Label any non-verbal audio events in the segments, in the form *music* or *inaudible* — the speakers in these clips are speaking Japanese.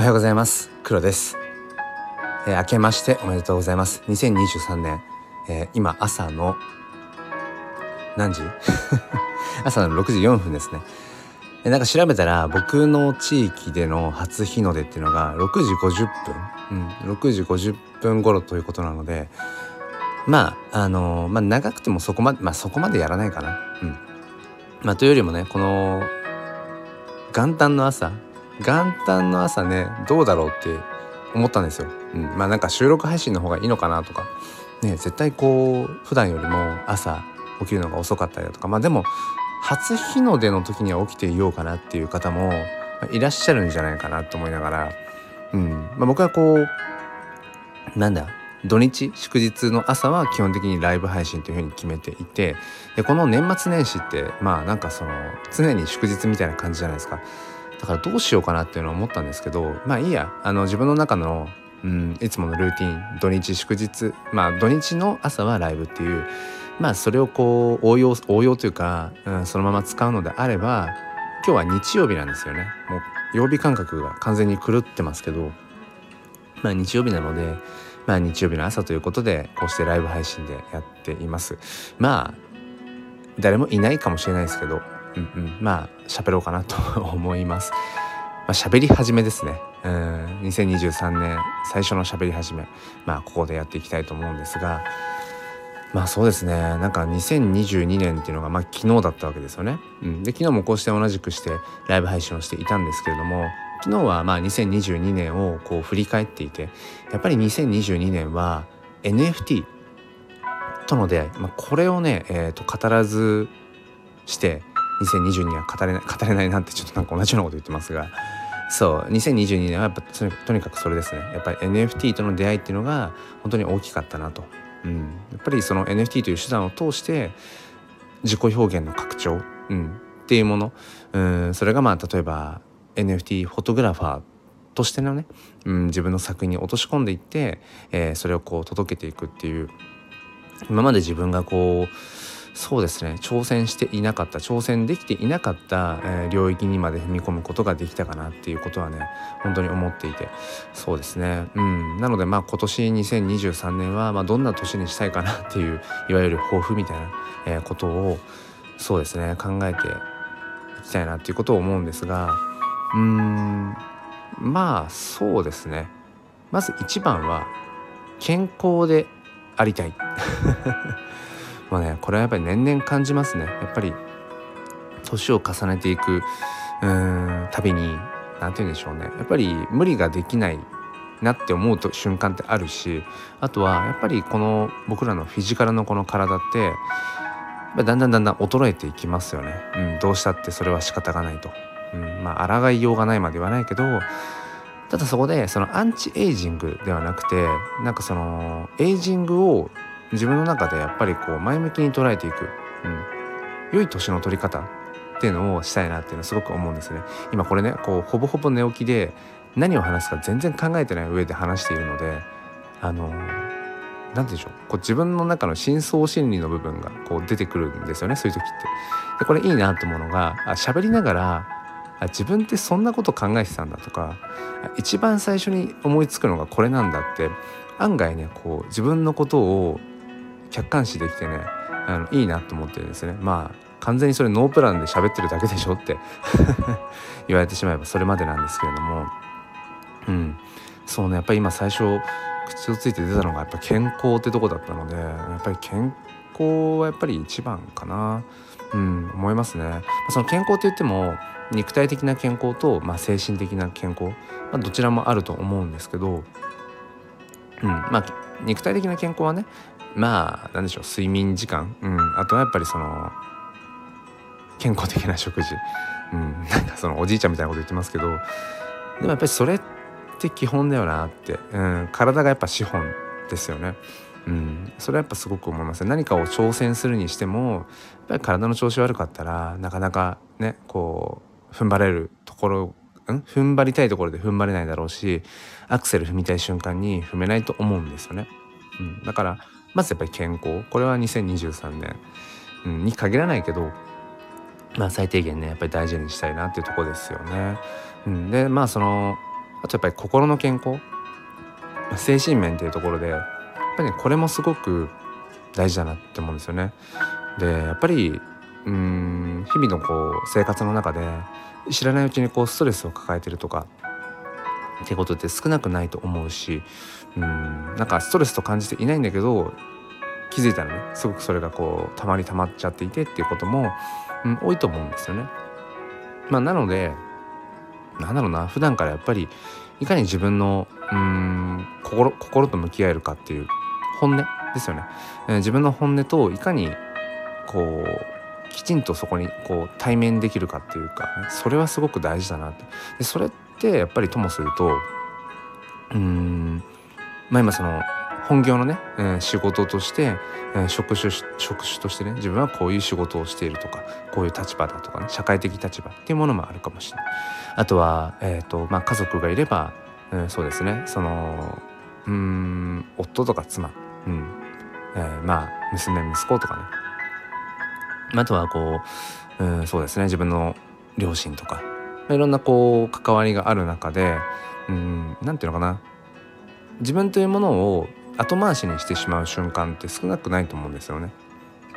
おはようございます。黒です、えー、明けましておめでとうございます。2023年、えー、今朝の何時？*laughs* 朝の6時4分ですね。えなんか調べたら僕の地域での初日の出っていうのが6時50分、うん、6時50分頃ということなのでまああのー、まあ長くてもそこまでまあそこまでやらないかな。うん。まあというよりもねこの元旦の朝元旦の朝ねどうだろうって思ったんですよ。うん、まあなんか収録配信の方がいいのかなとか。ね絶対こう普段よりも朝起きるのが遅かったりだとか。まあでも初日の出の時には起きていようかなっていう方もいらっしゃるんじゃないかなと思いながら、うん。まあ、僕はこうなんだ土日祝日の朝は基本的にライブ配信というふうに決めていて。でこの年末年始ってまあなんかその常に祝日みたいな感じじゃないですか。だからどうしようかなっていうのを思ったんですけどまあいいや。あの自分の中の、うん、いつものルーティン土日祝日まあ土日の朝はライブっていうまあそれをこう応用応用というか、うん、そのまま使うのであれば今日は日曜日なんですよね。もう曜日感覚が完全に狂ってますけどまあ日曜日なのでまあ日曜日の朝ということでこうしてライブ配信でやっています。まあ誰もいないかもしれないですけどうん、まあ喋ろうかなと *laughs* 思います。まあ、喋り始めですね。うん、2023年最初の喋り始め、まあここでやっていきたいと思うんですが、まあそうですね。なんか2022年っていうのがまあ昨日だったわけですよね。うん、で昨日もこうして同じくしてライブ配信をしていたんですけれども、昨日はまあ2022年をこう振り返っていて、やっぱり2022年は NFT との出会い、まあ、これをね、えー、と語らずして2022年は語れない語れないなってちょっとなんか同じようなこと言ってますが。そう2022年はやっぱとにかくそれですね。やっぱり NFT との出会いっていうのが本当に大きかったなと、うん、やっぱりその NFT という手段を通して自己表現の拡張、うん、っていうもの、うん、それがまあ例えば NFT フォトグラファーとしてのね、うん、自分の作品に落とし込んでいって、えー、それをこう届けていくっていう今まで自分がこうそうですね。挑戦していなかった挑戦できていなかった、え、領域にまで踏み込むことができたかなっていうことはね本当に思っていて。そうですね。うん。なのでまあ今年2023年は、ま、どんな年にしたいかなっていういわゆる抱負みたいな、え、ことをそうですね考えていきたいなっていうことを思うんですがうん。まあそうですね。まず一番は健康でありたい。まあねこれはやっぱり年々感じますね。やっぱり年を重ねていくうんたびに何て言うんでしょうね。やっぱり無理ができないなって思うと瞬間ってあるしあとはやっぱりこの僕らのフィジカルのこの体ってだんだんだんだん衰えていきますよね、うん、どうしたってそれは仕方がないと、うん、まあ抗いようがないまではないけどただそこでそのアンチエイジングではなくてなんかそのエイジングを自分の中でやっぱりこう前向きに捉えていく、うん、良い年の取り方っていうのをしたいなっていうのはすごく思うんですね。今これねこうほぼほぼ寝起きで何を話すか全然考えてない上で話しているのであの何て言うんでしょうこう自分の中の深層心理の部分がこう出てくるんですよねそういう時って。でこれいいなと思うのが喋りながら自分ってそんなこと考えてたんだとか一番最初に思いつくのがこれなんだって案外ねこう自分のことを客観視できてねあのいいなと思ってるんですね。まあ完全にそれノープランで喋ってるだけでしょって *laughs* 言われてしまえばそれまでなんですけれども。うん。そうねやっぱり今最初口をついて出たのがやっぱ健康ってとこだったのでやっぱり健康はやっぱり一番かな。うん思いますね。その健康って言っても肉体的な健康と、まあ、精神的な健康、まあ、どちらもあると思うんですけど、うんまあ、肉体的な健康はねまあ何でしょう睡眠時間、うん、あとはやっぱりその健康的な食事、うん、なんかそのおじいちゃんみたいなこと言ってますけど。でもやっぱりそれって基本だよなって、うん、体がやっぱ資本ですよね。うん、それはやっぱすごく思います。何かを挑戦するにしてもやっぱり体の調子悪かったらなかなかねこう踏ん張れるところん？踏ん張りたいところで踏ん張れないだろうしアクセル踏みたい瞬間に踏めないと思うんですよね。うん、だからまずやっぱり健康これは2023年、うん、に限らないけどまあ最低限ねやっぱり大事にしたいなっていうとこですよね。うん、でまあそのあとやっぱり心の健康精神面っていうところでやっぱりねこれもすごく大事だなって思うんですよね。でやっぱりうん日々のこう生活の中で知らないうちにこうストレスを抱えてるとかってことって少なくないと思うしうんなんかストレスと感じていないんだけど気づいたらねすごくそれがこうたまりたまっちゃっていてっていうことも、うん、多いと思うんですよね。まあ、なのでなんだろうな普段からやっぱりいかに自分のうん心心と向き合えるかっていう本音ですよね、えー、自分の本音といかにこうきちんとそこにこう対面できるかっていうか、ね、それはすごく大事だなってでそれてやっぱりともするとうんまあ今その本業のね、えー、仕事として、えー、職種職種としてね自分はこういう仕事をしているとかこういう立場だとかね社会的立場っていうものもあるかもしれない。あとは、えーとまあ、家族がいれば、うん、そうですねそのうん夫とか妻、うんえー、まあ娘息子とかね。あとはこう、うん、そうですね自分の両親とかいろんなこう関わりがある中で何て言うのかな自分というものを後回しにしてしまう瞬間って少なくないと思うんですよね。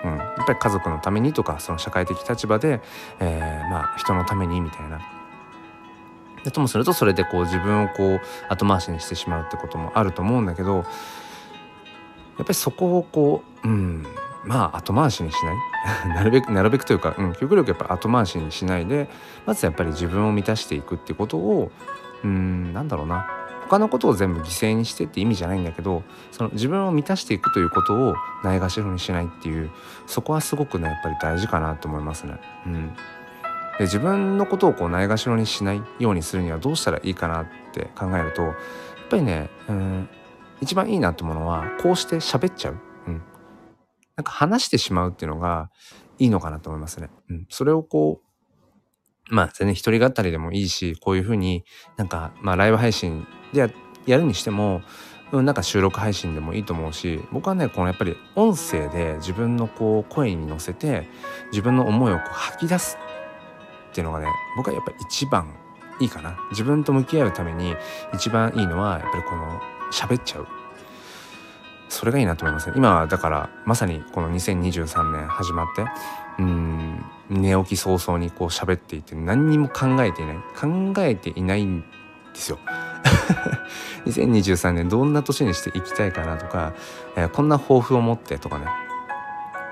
うん、やっぱり家族のためにとかその社会的立場で、えー、まあ人のためにみたいな。でともするとそれでこう自分をこう後回しにしてしまうってこともあると思うんだけどやっぱりそこをこううんまあ後回しにしない？*laughs* なるべくなるべくというか、うん、極力やっぱ後回しにしないでまずやっぱり自分を満たしていくってことをうんなんだろうな。他のことを全部犠牲にしてって意味じゃないんだけどその自分を満たしていくということをないがしろにしないっていうそこはすごくねやっぱり大事かなと思いますね。うん、で自分のことをこうないがしろにしないようにするにはどうしたらいいかなって考えるとやっぱりね、うん、一番いいなと思うのはこうして喋っちゃう、なんか話してしまうっていうのがいいのかなと思いますね。うん、それをこうまあ全然一人語りでもいいしこういうふうになんかまあライブ配信でやるにしても、うん、なんか収録配信でもいいと思うし僕はねこのやっぱり音声で自分のこう声に乗せて自分の思いをこう吐き出すっていうのがね僕はやっぱ一番いいかな。自分と向き合うために一番いいのはやっぱりこの喋っちゃう。それがいいなと思いますね今はだからまさにこの2023年始まってうん寝起き早々にこう喋っていて何にも考えていない。考えていないんですよ。*laughs* 2023年どんな年にしていきたいかなとか、えー、こんな抱負を持ってとかね。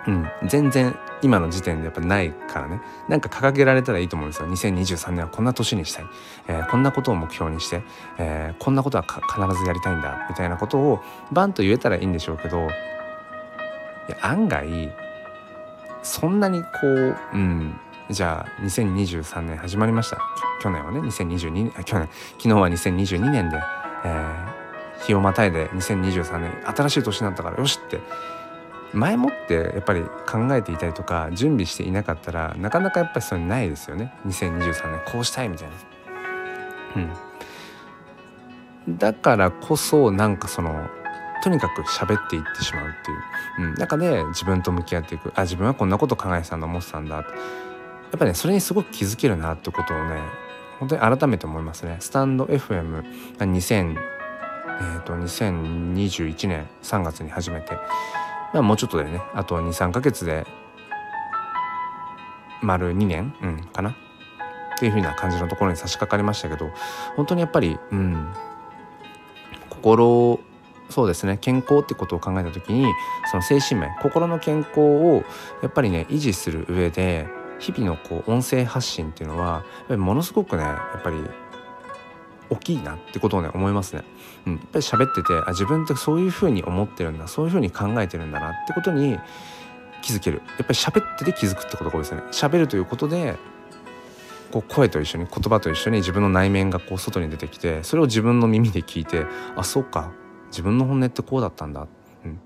うん。全然今の時点でやっぱないからね。なんか掲げられたらいいと思うんですよ。2023年はこんな年にしたい、えー、こんなことを目標にして、えー、こんなことは必ずやりたいんだみたいなことをバンと言えたらいいんでしょうけどいや案外そんなにこううん。じゃあ2023年始まりました。去年はね2022年去年。昨日は2022年で、えー、日をまたいで2023年新しい年になったからよしって前もってやっぱり考えていたりとか準備していなかったらなかなかやっぱりそれないですよね。2023年こうしたいみたいな。うん、だからこそなんかそのとにかく喋っていってしまうっていう、うん、中で自分と向き合っていく。あ自分はこんなこと考えてたんだ思ってたんだ。やっぱねそれにすごく気づけるなってことをね本当に改めて思いますね。スタンド FM2000 えーと、2021年3月に始めて、まあ、もうちょっとでね。あと23ヶ月で丸2年、うん、かな。っていう風な感じのところに差し掛かりましたけど本当にやっぱり、うん、心そうですね。健康ってことを考えた時にその精神面心の健康をやっぱりね維持する上で日々のこう音声発信っていうのはものすごくねやっぱり大きいなってことをね思いますね。うん、やっぱり喋っててあ自分ってそういうふうに思ってるんだそういうふうに考えてるんだなってことに気づける。やっぱり喋ってて気づくってことが多いですね。喋るということでこう声と一緒に言葉と一緒に自分の内面がこう外に出てきてそれを自分の耳で聞いてあそうか自分の本音ってこうだったんだ、うん、っ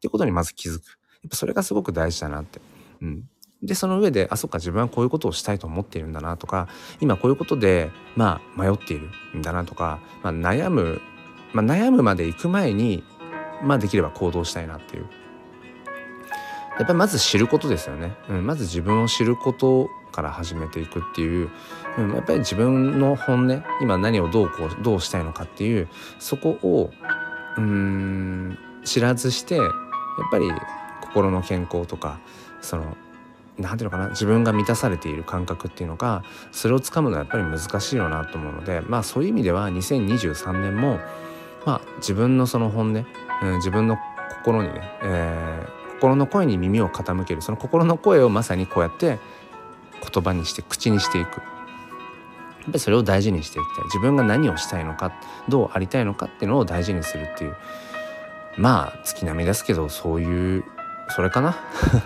てことにまず気づく。やっぱそれがすごく大事だなって、うん、でその上であそっか自分はこういうことをしたいと思っているんだなとか今こういうことでまあ迷っているんだなとか、まあ、悩む、まあ、悩むまで行く前にまあできれば行動したいなっていう。やっぱりまず知ることですよね、うん、まず自分を知ることから始めていくっていう、うん、やっぱり自分の本音今何をどうこうどうしたいのかっていうそこをうん知らずしてやっぱり心の健康とかその何ていうのかな自分が満たされている感覚っていうのがそれをつかむのはやっぱり難しいよなと思うのでまあそういう意味では2023年もまあ自分のその本音、うん、自分の心にね、えー、心の声に耳を傾けるその心の声をまさにこうやって言葉にして口にしていく。やっぱりそれを大事にしていきたい。自分が何をしたいのかどうありたいのかっていうのを大事にするっていう。まあ月並みですけどそういうそれかな？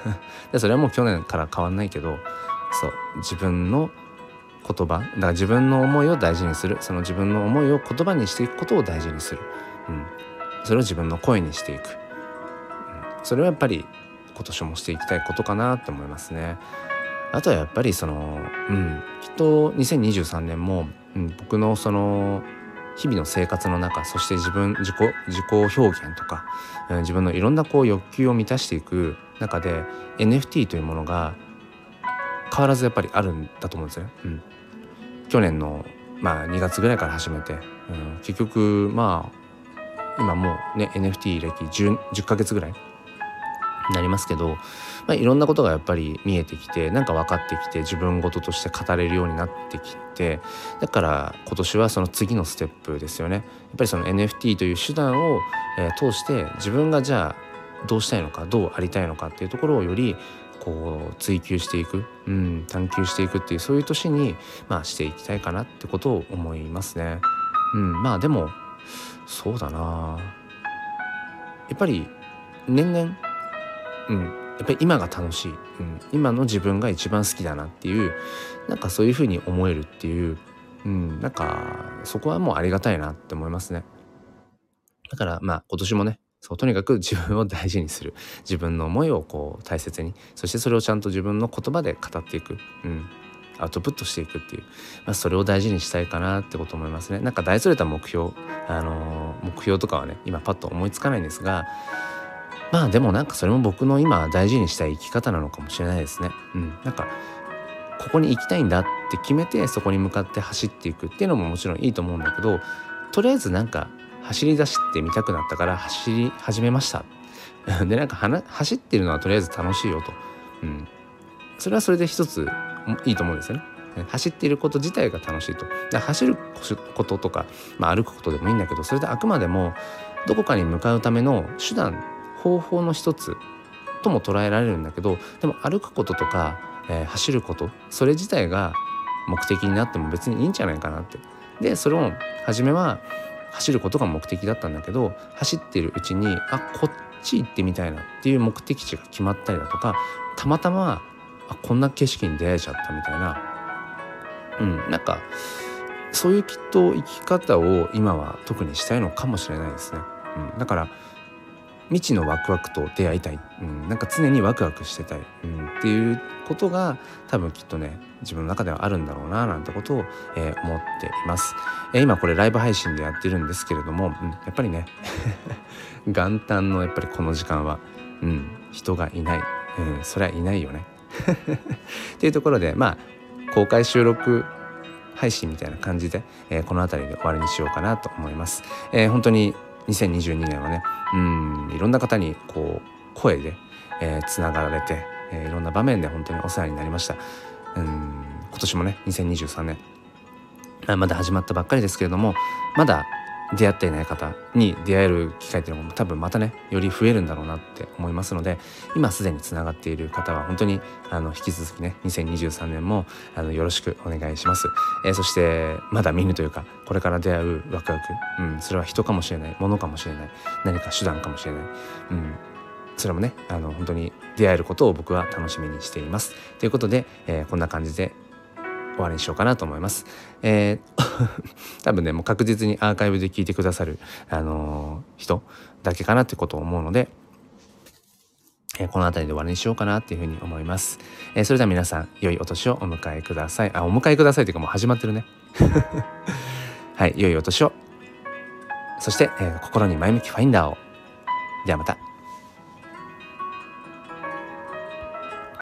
*laughs* でそれはもう去年から変わんないけどそう自分の言葉だから自分の思いを大事にする。その自分の思いを言葉にしていくことを大事にする、うん、それを自分の声にしていく、うん、それはやっぱり今年もしていきたいことかなって思いますね。あとはやっぱりそのうん。きっと2023年も、うん、僕のその日々の生活の中そして自分自己自己表現とか、うん、自分のいろんなこう欲求を満たしていく中で NFT というものが変わらずやっぱりあるんだと思うんですよ。うん、去年のまあ2月ぐらいから始めて、うん、結局まあ今もうね NFT 歴 10, 10ヶ月ぐらいなりますけど、まあ、いろんなことがやっぱり見えてきてなんか分かってきて自分事として語れるようになってきてだから今年はその次のステップですよねやっぱりその NFT という手段を、えー、通して自分がじゃあどうしたいのかどうありたいのかっていうところをよりこう追求していく、うん、探求していくっていうそういう年に、まあ、していきたいかなってことを思いますね。うん、まあでもそうだなやっぱり年々うん、やっぱり今が楽しい、うん、今の自分が一番好きだなっていうなんかそういうふうに思えるっていう、うん、なんかそこはもうありがたいなって思いますね。だからまあ今年もねそうとにかく *laughs* 自分を大事にする。自分の思いをこう大切に。そしてそれをちゃんと自分の言葉で語っていく、うん、アウトプットしていくっていう、まあ、それを大事にしたいかなってこと思いますね。なんか大それた目標、あのー、目標とかはね今パッと思いつかないんですがまあでもなんかそれも僕の今大事にしたい生き方なのかもしれないですね。うん、なんかここに行きたいんだって決めてそこに向かって走っていくっていうのももちろんいいと思うんだけどとりあえずなんか走り出してみたくなったから走り始めました。*laughs* でなんか走ってるのはとりあえず楽しいよと。うん、それはそれで一ついいと思うんですよね。走っていること自体が楽しいと。走ることとか、まあ、歩くことでもいいんだけどそれであくまでもどこかに向かうための手段方法の一つとも捉えられるんだけどでも歩くこととか、えー、走ることそれ自体が目的になっても別にいいんじゃないかなって。でそれを初めは走ることが目的だったんだけど走ってるうちにあこっち行ってみたいなっていう目的地が決まったりだとかたまたまあこんな景色に出会えちゃったみたいなうんなんかそういうきっと生き方を今は特にしたいのかもしれないですね。うん、だから未知のワクワクと出会いたい、うん、なんか常にワクワクしてたい、うん、っていうことが多分きっとね自分の中ではあるんだろうななんてことを、えー、思っています、えー、今これライブ配信でやってるんですけれども、うん、やっぱりね *laughs* 元旦のやっぱりこの時間は、うん、人がいない、うん、そりゃいないよね。*laughs* っていうところでまあ公開収録配信みたいな感じで、えー、この辺りで終わりにしようかなと思います。えー、本当に2022年はねうんいろんな方にこう声でつな、えー、がられて、えー、いろんな場面で本当にお世話になりました。うん今年もね2023年まだ始まったばっかりですけれどもまだ出会っていない方に出会える機会っていうのも多分またねより増えるんだろうなって思いますので今すでにつながっている方は本当にあの引き続きね2023年もあのよろしくお願いします、えー、そしてまだ見ぬというかこれから出会うワクワク、うん、それは人かもしれないものかもしれない何か手段かもしれない、うん、それもねあの本当に出会えることを僕は楽しみにしています。ということで、えー、こんな感じで終わりにしようかなと思います。えー、*laughs* 多分ねもう確実にアーカイブで聞いてくださる、あのー、人だけかなってことを思うので、えー、この辺りで終わりにしようかなっていうふうに思います。えそれでは皆さん良いお年をお迎えください。あお迎えくださいというかもう始まってるね。*laughs* はい良いお年を。そして、え心に前向きファインダーを。ではまた。